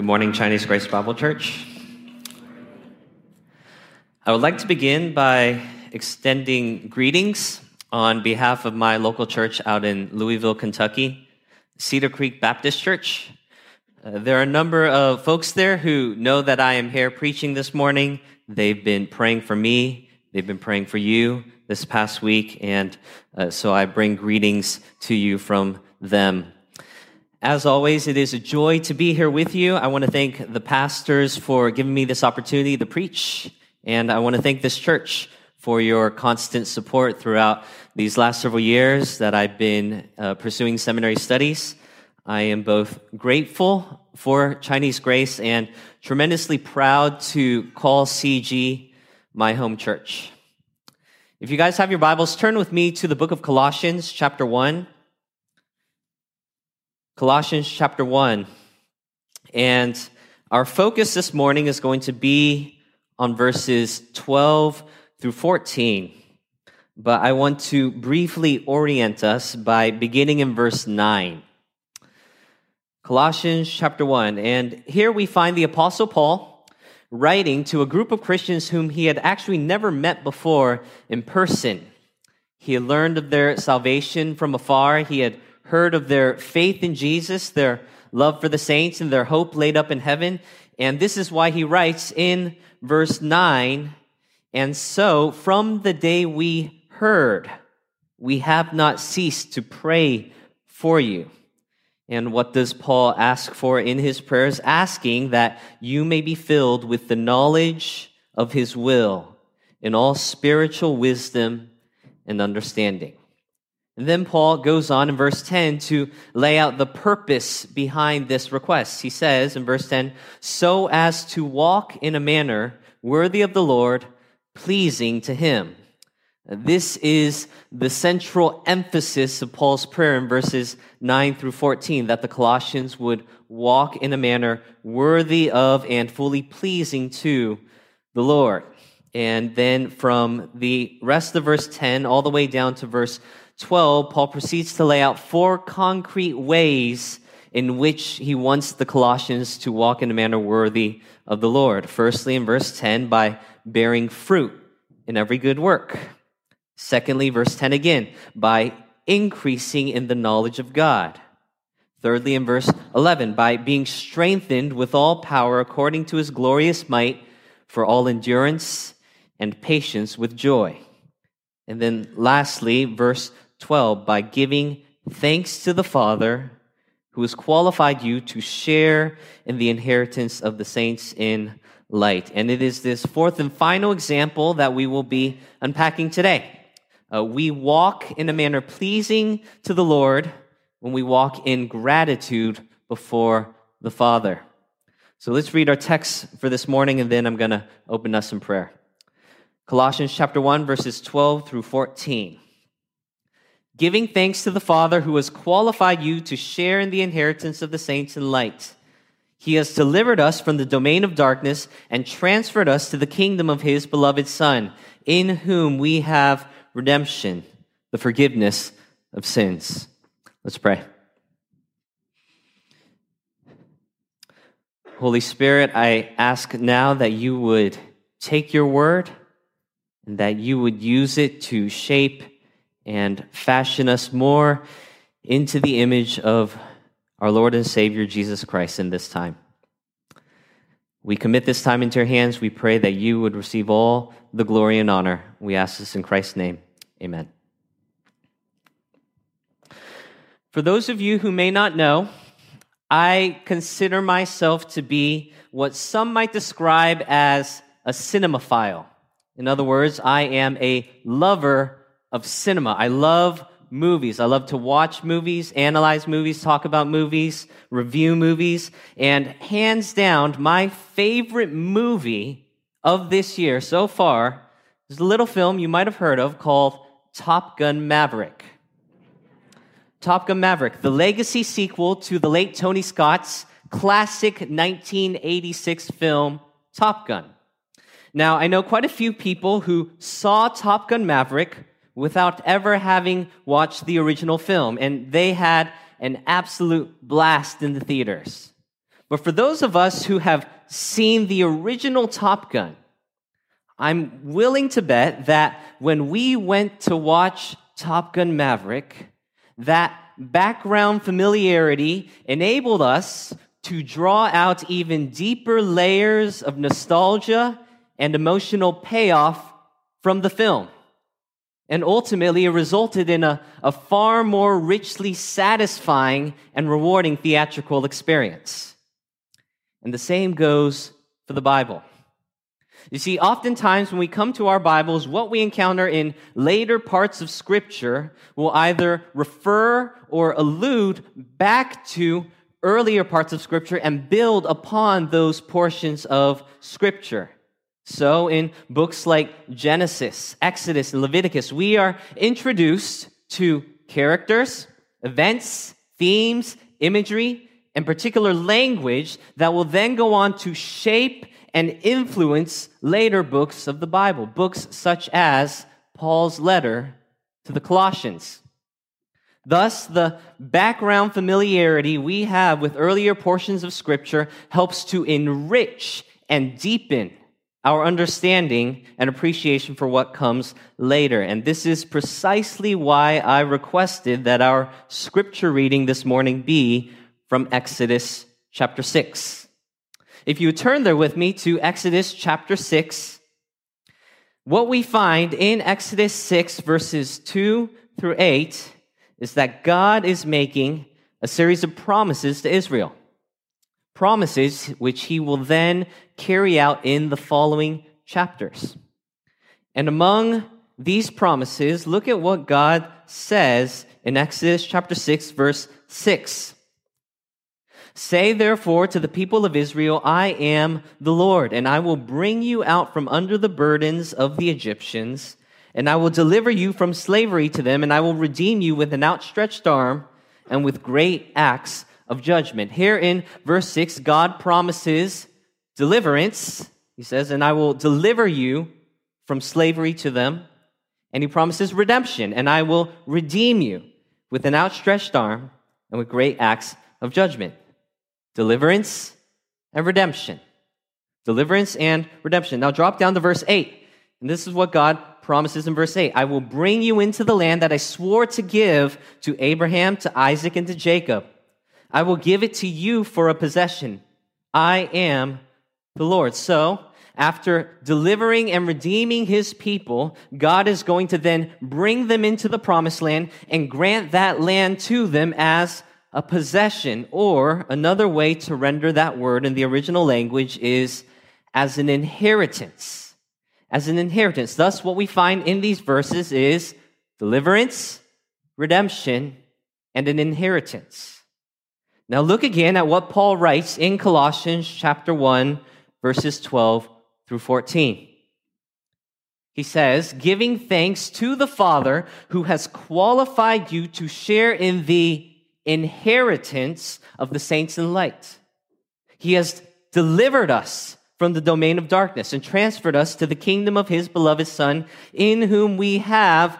Good morning, Chinese Grace Bible Church. I would like to begin by extending greetings on behalf of my local church out in Louisville, Kentucky, Cedar Creek Baptist Church. Uh, there are a number of folks there who know that I am here preaching this morning. They've been praying for me, they've been praying for you this past week, and uh, so I bring greetings to you from them. As always, it is a joy to be here with you. I want to thank the pastors for giving me this opportunity to preach, and I want to thank this church for your constant support throughout these last several years that I've been uh, pursuing seminary studies. I am both grateful for Chinese Grace and tremendously proud to call CG my home church. If you guys have your Bibles, turn with me to the book of Colossians, chapter 1. Colossians chapter 1. And our focus this morning is going to be on verses 12 through 14. But I want to briefly orient us by beginning in verse 9. Colossians chapter 1. And here we find the Apostle Paul writing to a group of Christians whom he had actually never met before in person. He had learned of their salvation from afar. He had heard of their faith in Jesus, their love for the saints, and their hope laid up in heaven. And this is why he writes in verse 9 And so, from the day we heard, we have not ceased to pray for you. And what does Paul ask for in his prayers? Asking that you may be filled with the knowledge of his will in all spiritual wisdom and understanding. And then Paul goes on in verse 10 to lay out the purpose behind this request. He says in verse 10, so as to walk in a manner worthy of the Lord, pleasing to him. This is the central emphasis of Paul's prayer in verses 9 through 14 that the Colossians would walk in a manner worthy of and fully pleasing to the Lord. And then from the rest of verse 10 all the way down to verse 12, Paul proceeds to lay out four concrete ways in which he wants the Colossians to walk in a manner worthy of the Lord. Firstly, in verse 10, by bearing fruit in every good work. Secondly, verse 10 again, by increasing in the knowledge of God. Thirdly, in verse 11, by being strengthened with all power according to his glorious might for all endurance and patience with joy. And then lastly, verse 12 by giving thanks to the Father who has qualified you to share in the inheritance of the saints in light. And it is this fourth and final example that we will be unpacking today. Uh, we walk in a manner pleasing to the Lord when we walk in gratitude before the Father. So let's read our text for this morning, and then I'm going to open us in prayer. Colossians chapter 1, verses 12 through 14 giving thanks to the Father who has qualified you to share in the inheritance of the saints in light. He has delivered us from the domain of darkness and transferred us to the kingdom of his beloved Son, in whom we have redemption, the forgiveness of sins. Let's pray. Holy Spirit, I ask now that you would take your word and that you would use it to shape and fashion us more into the image of our Lord and Savior Jesus Christ in this time. We commit this time into your hands. We pray that you would receive all the glory and honor. We ask this in Christ's name. Amen. For those of you who may not know, I consider myself to be what some might describe as a cinemaphile. In other words, I am a lover of cinema. I love movies. I love to watch movies, analyze movies, talk about movies, review movies. And hands down, my favorite movie of this year so far is a little film you might have heard of called Top Gun Maverick. Top Gun Maverick, the legacy sequel to the late Tony Scott's classic 1986 film, Top Gun. Now, I know quite a few people who saw Top Gun Maverick without ever having watched the original film, and they had an absolute blast in the theaters. But for those of us who have seen the original Top Gun, I'm willing to bet that when we went to watch Top Gun Maverick, that background familiarity enabled us to draw out even deeper layers of nostalgia and emotional payoff from the film. And ultimately, it resulted in a, a far more richly satisfying and rewarding theatrical experience. And the same goes for the Bible. You see, oftentimes when we come to our Bibles, what we encounter in later parts of Scripture will either refer or allude back to earlier parts of Scripture and build upon those portions of Scripture. So, in books like Genesis, Exodus, and Leviticus, we are introduced to characters, events, themes, imagery, and particular language that will then go on to shape and influence later books of the Bible, books such as Paul's letter to the Colossians. Thus, the background familiarity we have with earlier portions of Scripture helps to enrich and deepen our understanding and appreciation for what comes later. And this is precisely why I requested that our Scripture reading this morning be from Exodus chapter 6. If you turn there with me to Exodus chapter 6, what we find in Exodus 6, verses 2 through 8, is that God is making a series of promises to Israel. Promises which he will then carry out in the following chapters. And among these promises, look at what God says in Exodus chapter 6, verse 6. Say therefore to the people of Israel, I am the Lord, and I will bring you out from under the burdens of the Egyptians, and I will deliver you from slavery to them, and I will redeem you with an outstretched arm and with great acts of judgment. Here in verse 6, God promises deliverance. He says, and I will deliver you from slavery to them. And he promises redemption, and I will redeem you with an outstretched arm and with great acts of judgment deliverance and redemption. Deliverance and redemption. Now drop down to verse 8. And this is what God promises in verse 8 I will bring you into the land that I swore to give to Abraham, to Isaac, and to Jacob. I will give it to you for a possession. I am the Lord. So, after delivering and redeeming his people, God is going to then bring them into the promised land and grant that land to them as a possession, or another way to render that word in the original language is as an inheritance. As an inheritance. Thus, what we find in these verses is deliverance, redemption, and an inheritance. Now, look again at what Paul writes in Colossians chapter 1, verses 12 through 14. He says, giving thanks to the Father who has qualified you to share in the inheritance of the saints in light. He has delivered us from the domain of darkness and transferred us to the kingdom of his beloved Son, in whom we have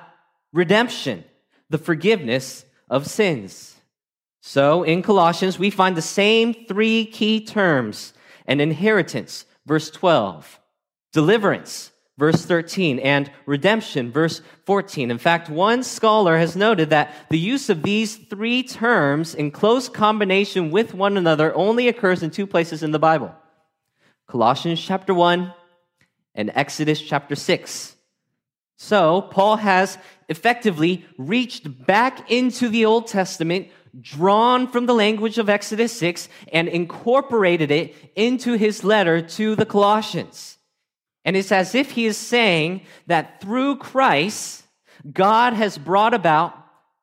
redemption, the forgiveness of sins. So in Colossians, we find the same three key terms an inheritance, verse 12, deliverance, verse 13, and redemption, verse 14. In fact, one scholar has noted that the use of these three terms in close combination with one another only occurs in two places in the Bible Colossians chapter 1 and Exodus chapter 6. So, Paul has effectively reached back into the Old Testament, drawn from the language of Exodus 6, and incorporated it into his letter to the Colossians. And it's as if he is saying that through Christ, God has brought about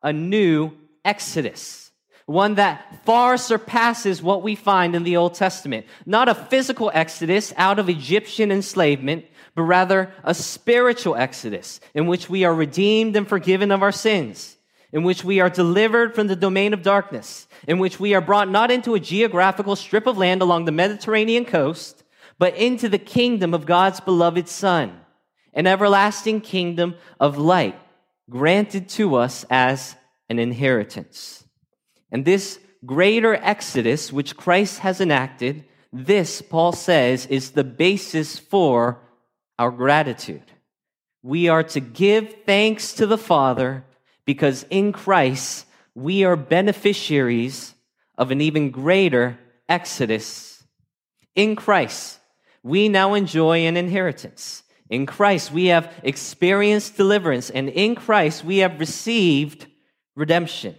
a new exodus, one that far surpasses what we find in the Old Testament. Not a physical exodus out of Egyptian enslavement, but rather a spiritual exodus in which we are redeemed and forgiven of our sins, in which we are delivered from the domain of darkness, in which we are brought not into a geographical strip of land along the Mediterranean coast, but into the kingdom of God's beloved Son, an everlasting kingdom of light granted to us as an inheritance. And this greater exodus which Christ has enacted, this, Paul says, is the basis for our gratitude. We are to give thanks to the Father because in Christ we are beneficiaries of an even greater exodus. In Christ, we now enjoy an inheritance. In Christ, we have experienced deliverance, and in Christ, we have received redemption.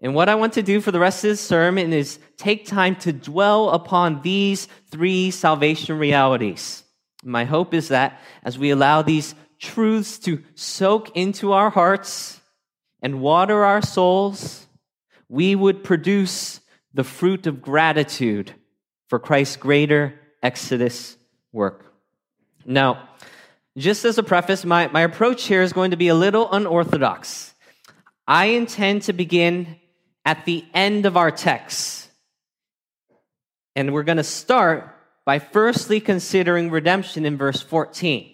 And what I want to do for the rest of this sermon is take time to dwell upon these three salvation realities. My hope is that as we allow these truths to soak into our hearts and water our souls, we would produce the fruit of gratitude for Christ's greater Exodus work. Now, just as a preface, my, my approach here is going to be a little unorthodox. I intend to begin at the end of our text. And we're going to start by firstly considering redemption in verse 14.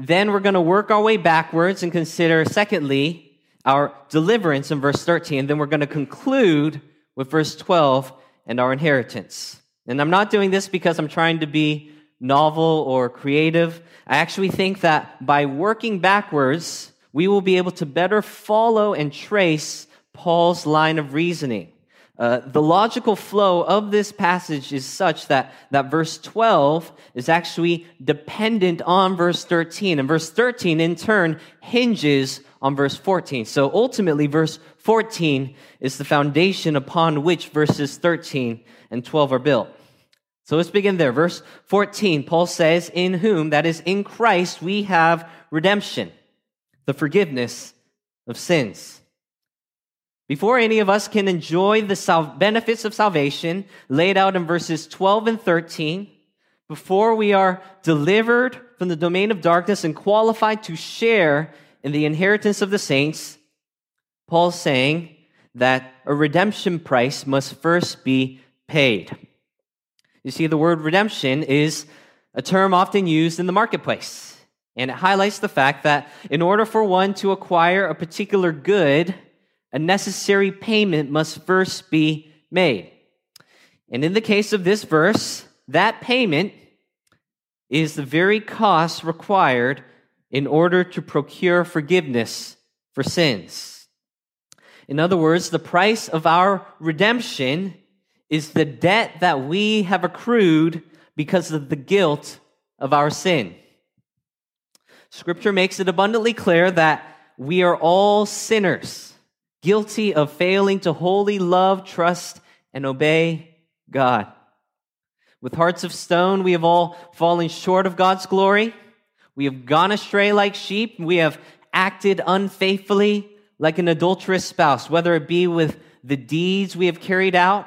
Then we're going to work our way backwards and consider, secondly, our deliverance in verse 13. Then we're going to conclude with verse 12 and our inheritance. And I'm not doing this because I'm trying to be novel or creative. I actually think that by working backwards, we will be able to better follow and trace Paul's line of reasoning. Uh, the logical flow of this passage is such that, that verse 12 is actually dependent on verse 13. And verse 13, in turn, hinges on verse 14. So ultimately, verse 14 is the foundation upon which verses 13 and 12 are built. So let's begin there. Verse 14, Paul says, In whom, that is, in Christ, we have redemption, the forgiveness of sins. Before any of us can enjoy the sal- benefits of salvation laid out in verses 12 and 13, before we are delivered from the domain of darkness and qualified to share in the inheritance of the saints, Paul's saying that a redemption price must first be paid. You see, the word redemption is a term often used in the marketplace. And it highlights the fact that in order for one to acquire a particular good, a necessary payment must first be made. And in the case of this verse, that payment is the very cost required in order to procure forgiveness for sins. In other words, the price of our redemption is the debt that we have accrued because of the guilt of our sin. Scripture makes it abundantly clear that we are all sinners, guilty of failing to wholly love, trust, and obey God. With hearts of stone, we have all fallen short of God's glory. We have gone astray like sheep. We have acted unfaithfully like an adulterous spouse, whether it be with the deeds we have carried out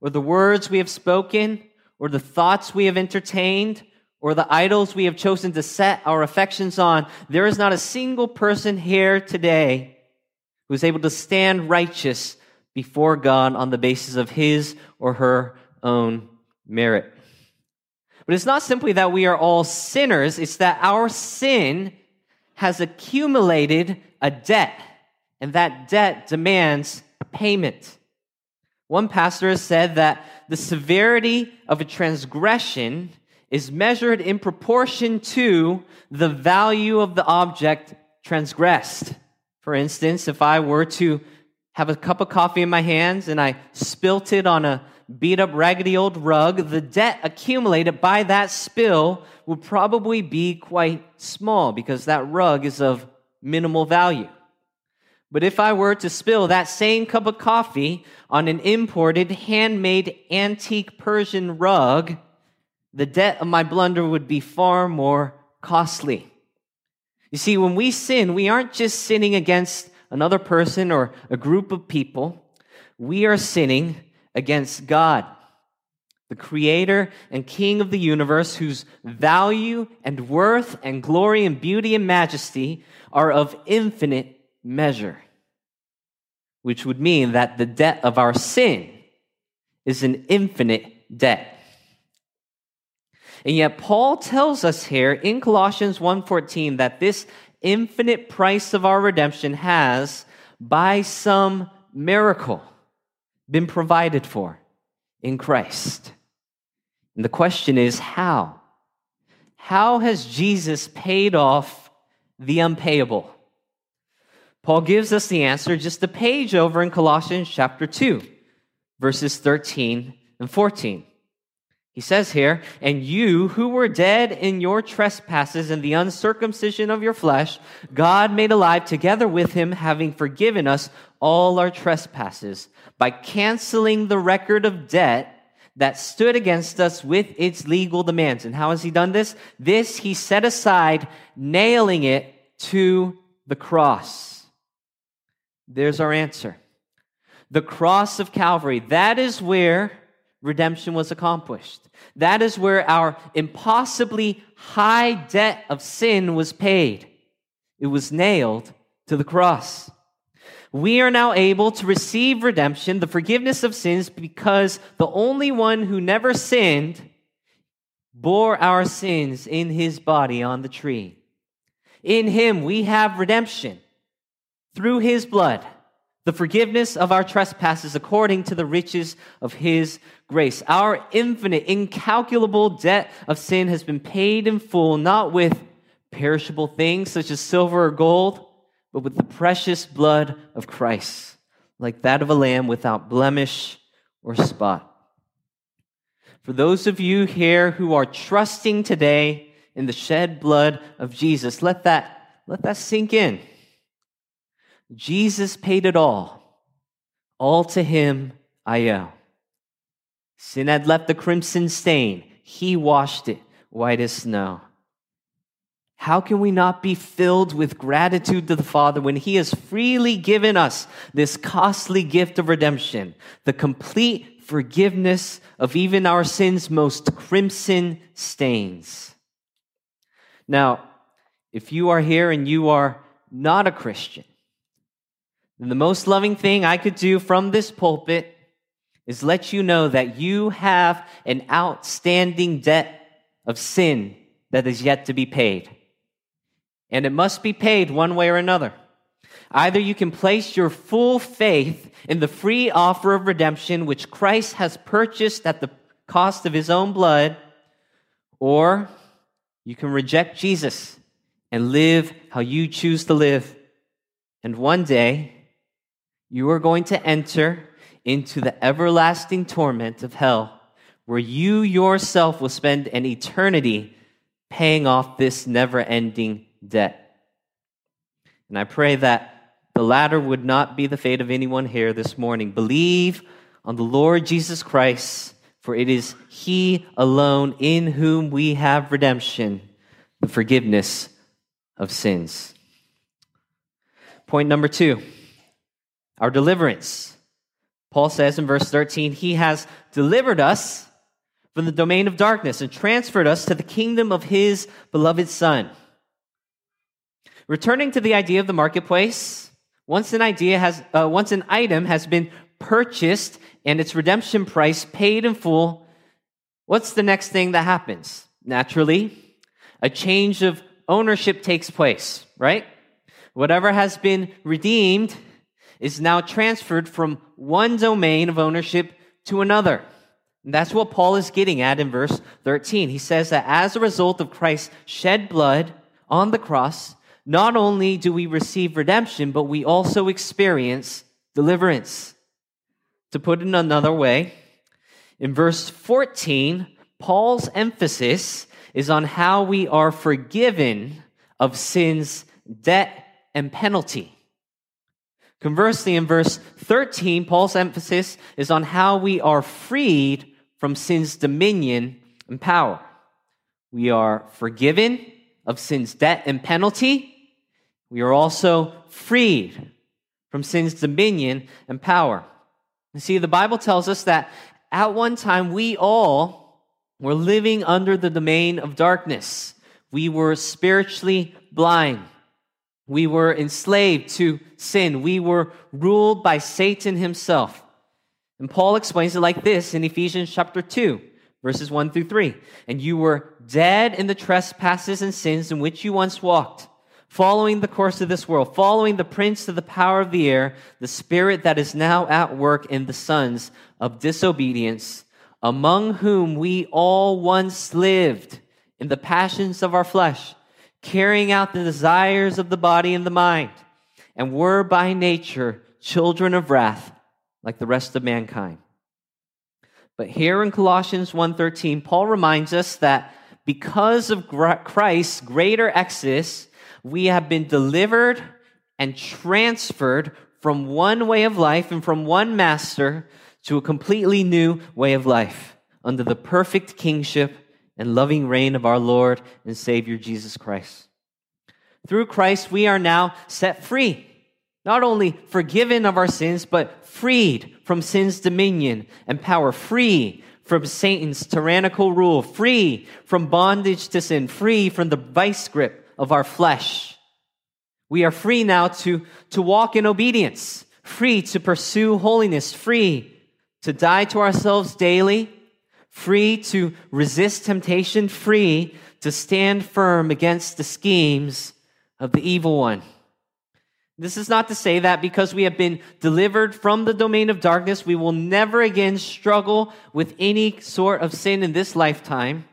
or the words we have spoken, or the thoughts we have entertained, or the idols we have chosen to set our affections on, there is not a single person here today who is able to stand righteous before God on the basis of his or her own merit. But it's not simply that we are all sinners, it's that our sin has accumulated a debt, and that debt demands payment. One pastor has said that the severity of a transgression is measured in proportion to the value of the object transgressed. For instance, if I were to have a cup of coffee in my hands and I spilt it on a beat up, raggedy old rug, the debt accumulated by that spill would probably be quite small because that rug is of minimal value. But if I were to spill that same cup of coffee on an imported, handmade, antique Persian rug, the debt of my blunder would be far more costly. You see, when we sin, we aren't just sinning against another person or a group of people, we are sinning against God, the creator and king of the universe, whose value and worth and glory and beauty and majesty are of infinite measure, which would mean that the debt of our sin is an infinite debt. And yet Paul tells us here in Colossians 1:14 that this infinite price of our redemption has by some miracle been provided for in Christ. And the question is how? How has Jesus paid off the unpayable? Paul gives us the answer just a page over in Colossians chapter 2, verses 13 and 14. He says here, And you who were dead in your trespasses and the uncircumcision of your flesh, God made alive together with him, having forgiven us all our trespasses by canceling the record of debt that stood against us with its legal demands. And how has he done this? This he set aside, nailing it to the cross. There's our answer. The cross of Calvary. That is where redemption was accomplished. That is where our impossibly high debt of sin was paid. It was nailed to the cross. We are now able to receive redemption, the forgiveness of sins, because the only one who never sinned bore our sins in his body on the tree. In him we have redemption through his blood the forgiveness of our trespasses according to the riches of his grace. Our infinite, incalculable debt of sin has been paid in full, not with perishable things such as silver or gold, but with the precious blood of Christ, like that of a lamb without blemish or spot. For those of you here who are trusting today in the shed blood of Jesus, let that, let that sink in. Jesus paid it all. All to him I owe. Sin had left the crimson stain. He washed it white as snow. How can we not be filled with gratitude to the Father when He has freely given us this costly gift of redemption, the complete forgiveness of even our sins' most crimson stains? Now, if you are here and you are not a Christian, and the most loving thing I could do from this pulpit is let you know that you have an outstanding debt of sin that is yet to be paid. And it must be paid one way or another. Either you can place your full faith in the free offer of redemption which Christ has purchased at the cost of his own blood, or you can reject Jesus and live how you choose to live. And one day, you are going to enter into the everlasting torment of hell, where you yourself will spend an eternity paying off this never ending debt. And I pray that the latter would not be the fate of anyone here this morning. Believe on the Lord Jesus Christ, for it is He alone in whom we have redemption, the forgiveness of sins. Point number two our deliverance. Paul says in verse 13, He has delivered us from the domain of darkness and transferred us to the kingdom of His beloved Son. Returning to the idea of the marketplace, once an idea has, uh, once an item has been purchased and its redemption price paid in full, what's the next thing that happens? Naturally, a change of ownership takes place, right? Whatever has been redeemed is now transferred from one domain of ownership to another. And that's what Paul is getting at in verse 13. He says that as a result of Christ's shed blood on the cross, not only do we receive redemption, but we also experience deliverance. To put it another way, in verse 14, Paul's emphasis is on how we are forgiven of sin's debt and penalty. Conversely, in verse 13, Paul's emphasis is on how we are freed from sin's dominion and power. We are forgiven of sin's debt and penalty. We are also freed from sin's dominion and power. You see, the Bible tells us that at one time we all were living under the domain of darkness. We were spiritually blind. We were enslaved to sin. We were ruled by Satan himself. And Paul explains it like this in Ephesians chapter 2, verses 1 through 3. And you were dead in the trespasses and sins in which you once walked, following the course of this world, following the prince of the power of the air, the spirit that is now at work in the sons of disobedience, among whom we all once lived in the passions of our flesh, carrying out the desires of the body and the mind, and were by nature children of wrath like the rest of mankind. But here in Colossians 1:13, Paul reminds us that because of Christ's greater exodus, we have been delivered and transferred from one way of life and from one master to a completely new way of life under the perfect kingship and loving reign of our Lord and Savior Jesus Christ. Through Christ, we are now set free, not only forgiven of our sins, but freed from sin's dominion and power, free from Satan's tyrannical rule, free from bondage to sin, free from the vice grip of our flesh. We are free now to, to walk in obedience, free to pursue holiness, free to die to ourselves daily, free to resist temptation, free to stand firm against the schemes of the evil one. This is not to say that because we have been delivered from the domain of darkness, we will never again struggle with any sort of sin in this lifetime,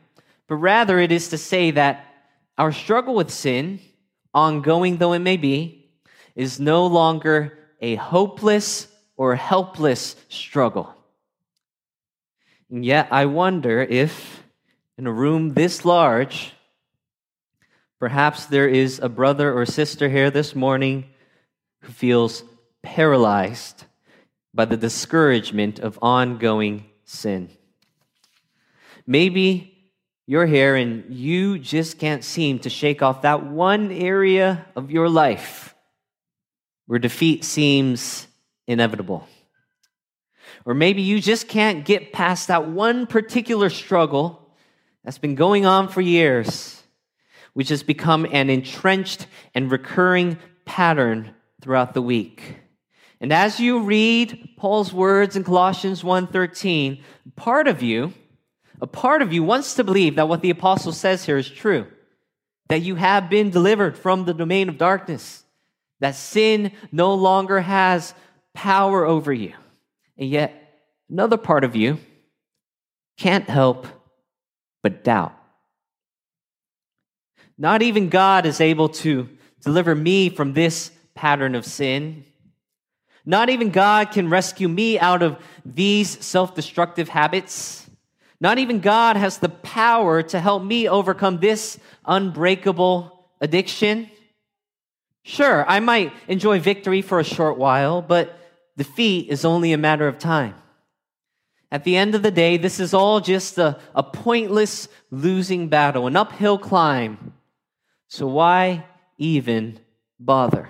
but rather it is to say that our struggle with sin, ongoing though it may be, is no longer a hopeless or helpless struggle. And yet, I wonder if in a room this large, perhaps there is a brother or sister here this morning who feels paralyzed by the discouragement of ongoing sin. Maybe you're here and you just can't seem to shake off that one area of your life where defeat seems inevitable. Or maybe you just can't get past that one particular struggle that's been going on for years, which has become an entrenched and recurring pattern throughout the week. And as you read Paul's words in Colossians 1:13, part of you, a part of you wants to believe that what the apostle says here is true. That you have been delivered from the domain of darkness. That sin no longer has power over you. And yet, another part of you can't help but doubt. Not even God is able to deliver me from this pattern of sin. Not even God can rescue me out of these self destructive habits. Not even God has the power to help me overcome this unbreakable addiction. Sure, I might enjoy victory for a short while, but defeat is only a matter of time. At the end of the day, this is all just a, a pointless losing battle, an uphill climb. So why even bother?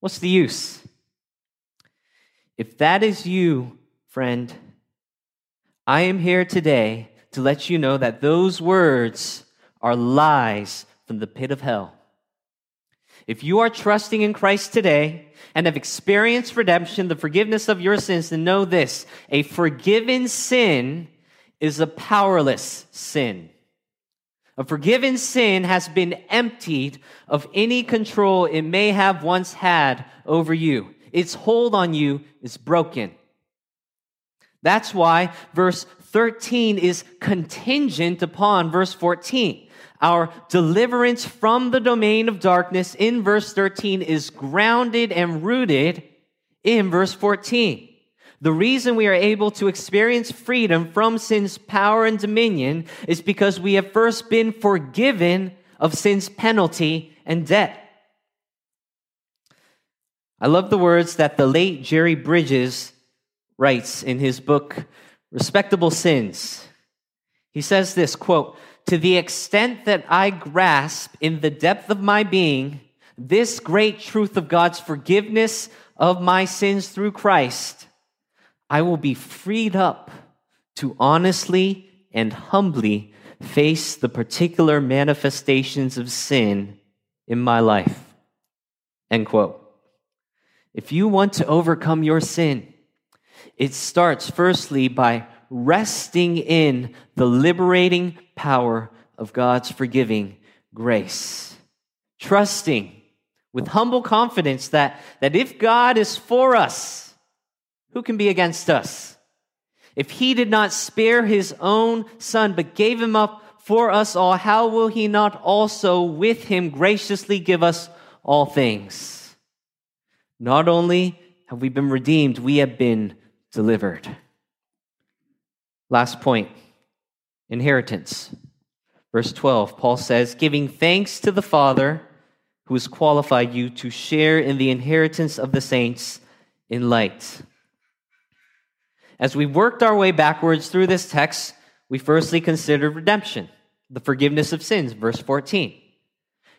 What's the use? If that is you, friend, I am here today to let you know that those words are lies from the pit of hell. If you are trusting in Christ today and have experienced redemption, the forgiveness of your sins, then know this a forgiven sin is a powerless sin. A forgiven sin has been emptied of any control it may have once had over you. Its hold on you is broken. That's why verse 13 is contingent upon verse 14. Our deliverance from the domain of darkness in verse 13 is grounded and rooted in verse 14. The reason we are able to experience freedom from sin's power and dominion is because we have first been forgiven of sin's penalty and debt. I love the words that the late Jerry Bridges writes in his book, Respectable Sins. He says this quote, to the extent that I grasp in the depth of my being this great truth of God's forgiveness of my sins through Christ, I will be freed up to honestly and humbly face the particular manifestations of sin in my life. End quote. If you want to overcome your sin, it starts firstly by resting in the liberating power of God's forgiving grace. trusting with humble confidence that, that if God is for us, who can be against us? If he did not spare his own son, but gave him up for us all, how will he not also with him graciously give us all things? Not only have we been redeemed, we have been delivered. Last point inheritance. Verse 12, Paul says, giving thanks to the Father who has qualified you to share in the inheritance of the saints in light. As we worked our way backwards through this text, we firstly considered redemption, the forgiveness of sins, verse 14.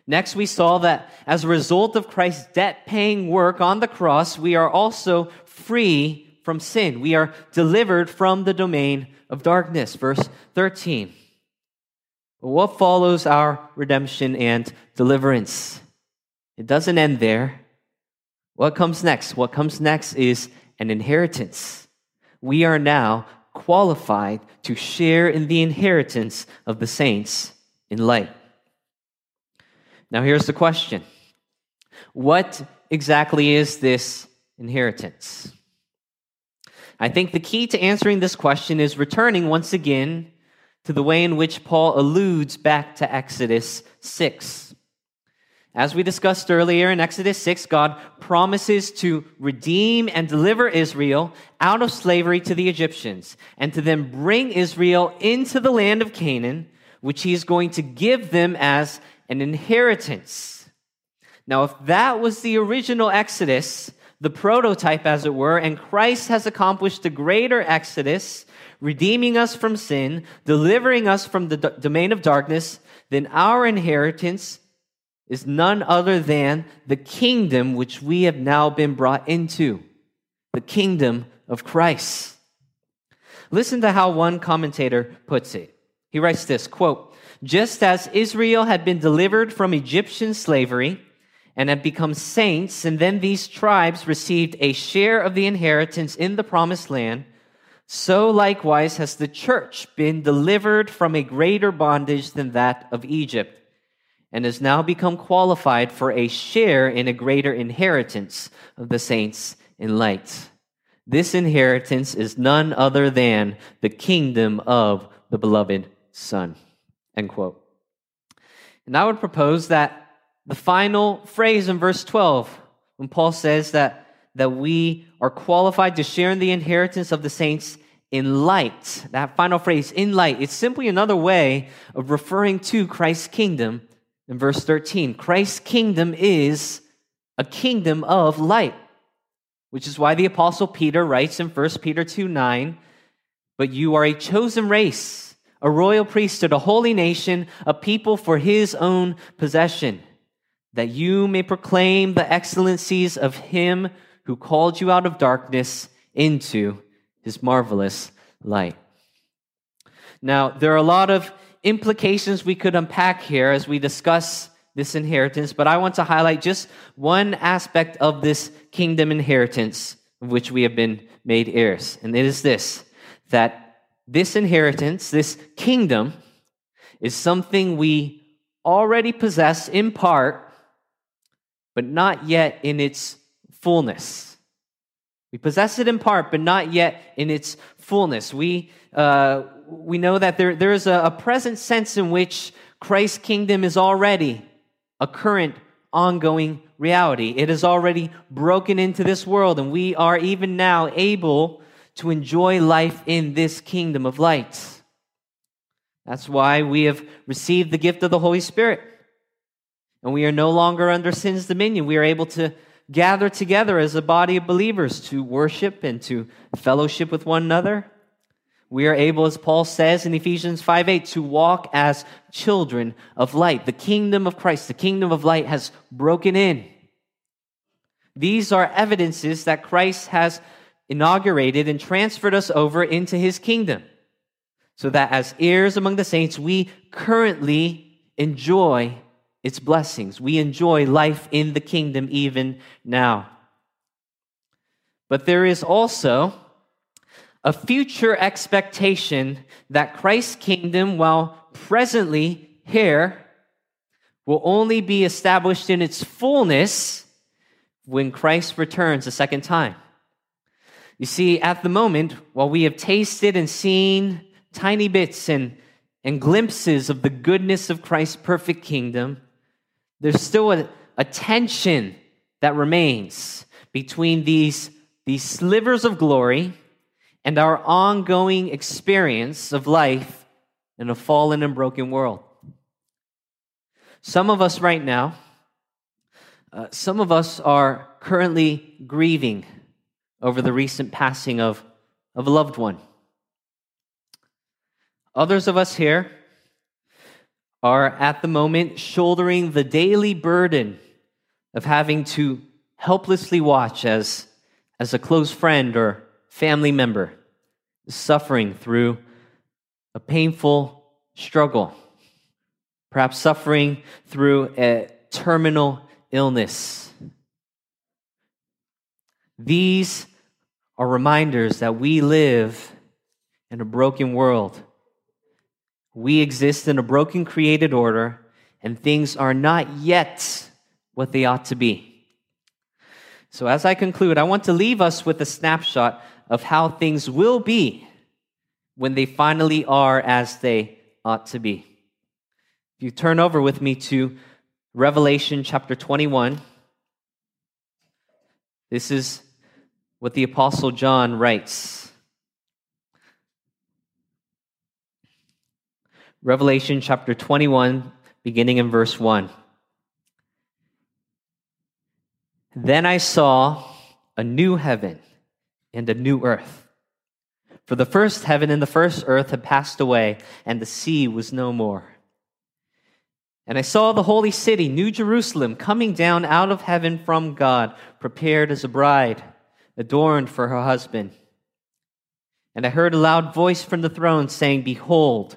Next, we saw that as a result of Christ's debt paying work on the cross, we are also free from sin. We are delivered from the domain of darkness, verse 13. But what follows our redemption and deliverance? It doesn't end there. What comes next? What comes next is an inheritance. We are now qualified to share in the inheritance of the saints in light. Now, here's the question What exactly is this inheritance? I think the key to answering this question is returning once again to the way in which Paul alludes back to Exodus 6. As we discussed earlier in Exodus 6, God promises to redeem and deliver Israel out of slavery to the Egyptians and to then bring Israel into the land of Canaan, which he is going to give them as an inheritance. Now, if that was the original Exodus, the prototype, as it were, and Christ has accomplished the greater Exodus, redeeming us from sin, delivering us from the domain of darkness, then our inheritance is none other than the kingdom which we have now been brought into the kingdom of Christ. Listen to how one commentator puts it. He writes this quote, just as Israel had been delivered from Egyptian slavery and have become saints, and then these tribes received a share of the inheritance in the promised land, so likewise has the church been delivered from a greater bondage than that of Egypt, and has now become qualified for a share in a greater inheritance of the saints in light. This inheritance is none other than the kingdom of the beloved Son. End quote. And I would propose that the final phrase in verse 12, when Paul says that, that we are qualified to share in the inheritance of the saints in light, that final phrase, in light, it's simply another way of referring to Christ's kingdom in verse 13. Christ's kingdom is a kingdom of light, which is why the apostle Peter writes in 1 Peter 2 9, but you are a chosen race a royal priesthood, a holy nation, a people for his own possession, that you may proclaim the excellencies of him who called you out of darkness into his marvelous light. Now, there are a lot of implications we could unpack here as we discuss this inheritance, but I want to highlight just one aspect of this kingdom inheritance of which we have been made heirs. And it is this that this inheritance, this kingdom, is something we already possess in part, but not yet in its fullness. We possess it in part, but not yet in its fullness. We, uh, we know that there, there is a, a present sense in which Christ's kingdom is already a current, ongoing reality. It has already broken into this world, and we are even now able to enjoy life in this kingdom of light. That's why we have received the gift of the Holy Spirit. And we are no longer under sin's dominion. We are able to gather together as a body of believers to worship and to fellowship with one another. We are able, as Paul says in Ephesians 5 8, to walk as children of light. The kingdom of Christ, the kingdom of light has broken in. These are evidences that Christ has inaugurated and transferred us over into his kingdom. So that as heirs among the saints, we currently enjoy its blessings. We enjoy life in the kingdom even now. But there is also a future expectation that Christ's kingdom, while presently here, will only be established in its fullness when Christ returns a second time. You see, at the moment, while we have tasted and seen tiny bits and, and glimpses of the goodness of Christ's perfect kingdom, there's still a, a tension that remains between these, these slivers of glory and our ongoing experience of life in a fallen and broken world. Some of us right now, uh, some of us are currently grieving over the recent passing of, of a loved one. Others of us here are at the moment shouldering the daily burden of having to helplessly watch as, as a close friend or family member is suffering through a painful struggle, perhaps suffering through a terminal illness. These are reminders that we live in a broken world. We exist in a broken created order, and things are not yet what they ought to be. So, as I conclude, I want to leave us with a snapshot of how things will be when they finally are as they ought to be. If you turn over with me to Revelation chapter 21, this is what the Apostle John writes. Revelation chapter 21, beginning in verse 1. Then I saw a new heaven and a new earth. For the first heaven and the first earth had passed away, and the sea was no more. And I saw the holy city, New Jerusalem, coming down out of heaven from God, prepared as a bride, adorned for her husband. And I heard a loud voice from the throne saying, Behold,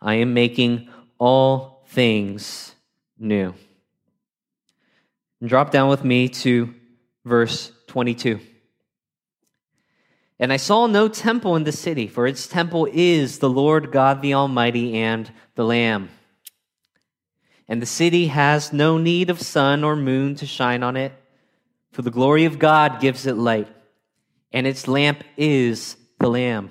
I am making all things new. And drop down with me to verse 22. And I saw no temple in the city, for its temple is the Lord God the Almighty and the Lamb. And the city has no need of sun or moon to shine on it, for the glory of God gives it light, and its lamp is the Lamb.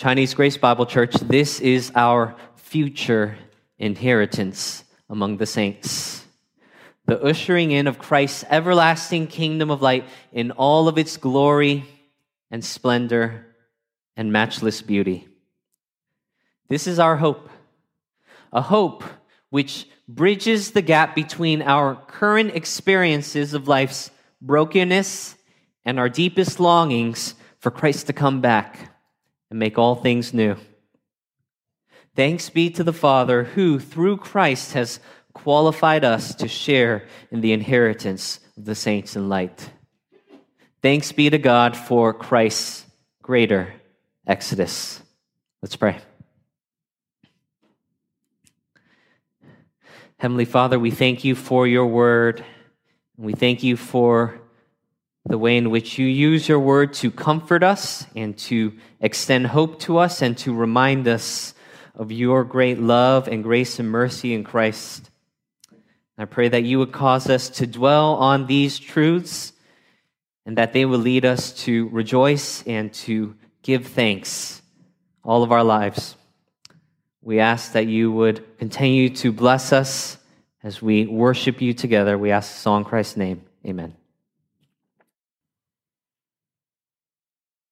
Chinese Grace Bible Church, this is our future inheritance among the saints. The ushering in of Christ's everlasting kingdom of light in all of its glory and splendor and matchless beauty. This is our hope, a hope which bridges the gap between our current experiences of life's brokenness and our deepest longings for Christ to come back and make all things new. Thanks be to the Father who, through Christ, has qualified us to share in the inheritance of the saints in light. Thanks be to God for Christ's greater exodus. Let's pray. Heavenly Father, we thank you for your word. We thank you for the way in which you use your word to comfort us and to extend hope to us and to remind us of your great love and grace and mercy in Christ. I pray that you would cause us to dwell on these truths and that they will lead us to rejoice and to give thanks all of our lives. We ask that you would continue to bless us As we worship you together, we ask this all in Christ's name. Amen.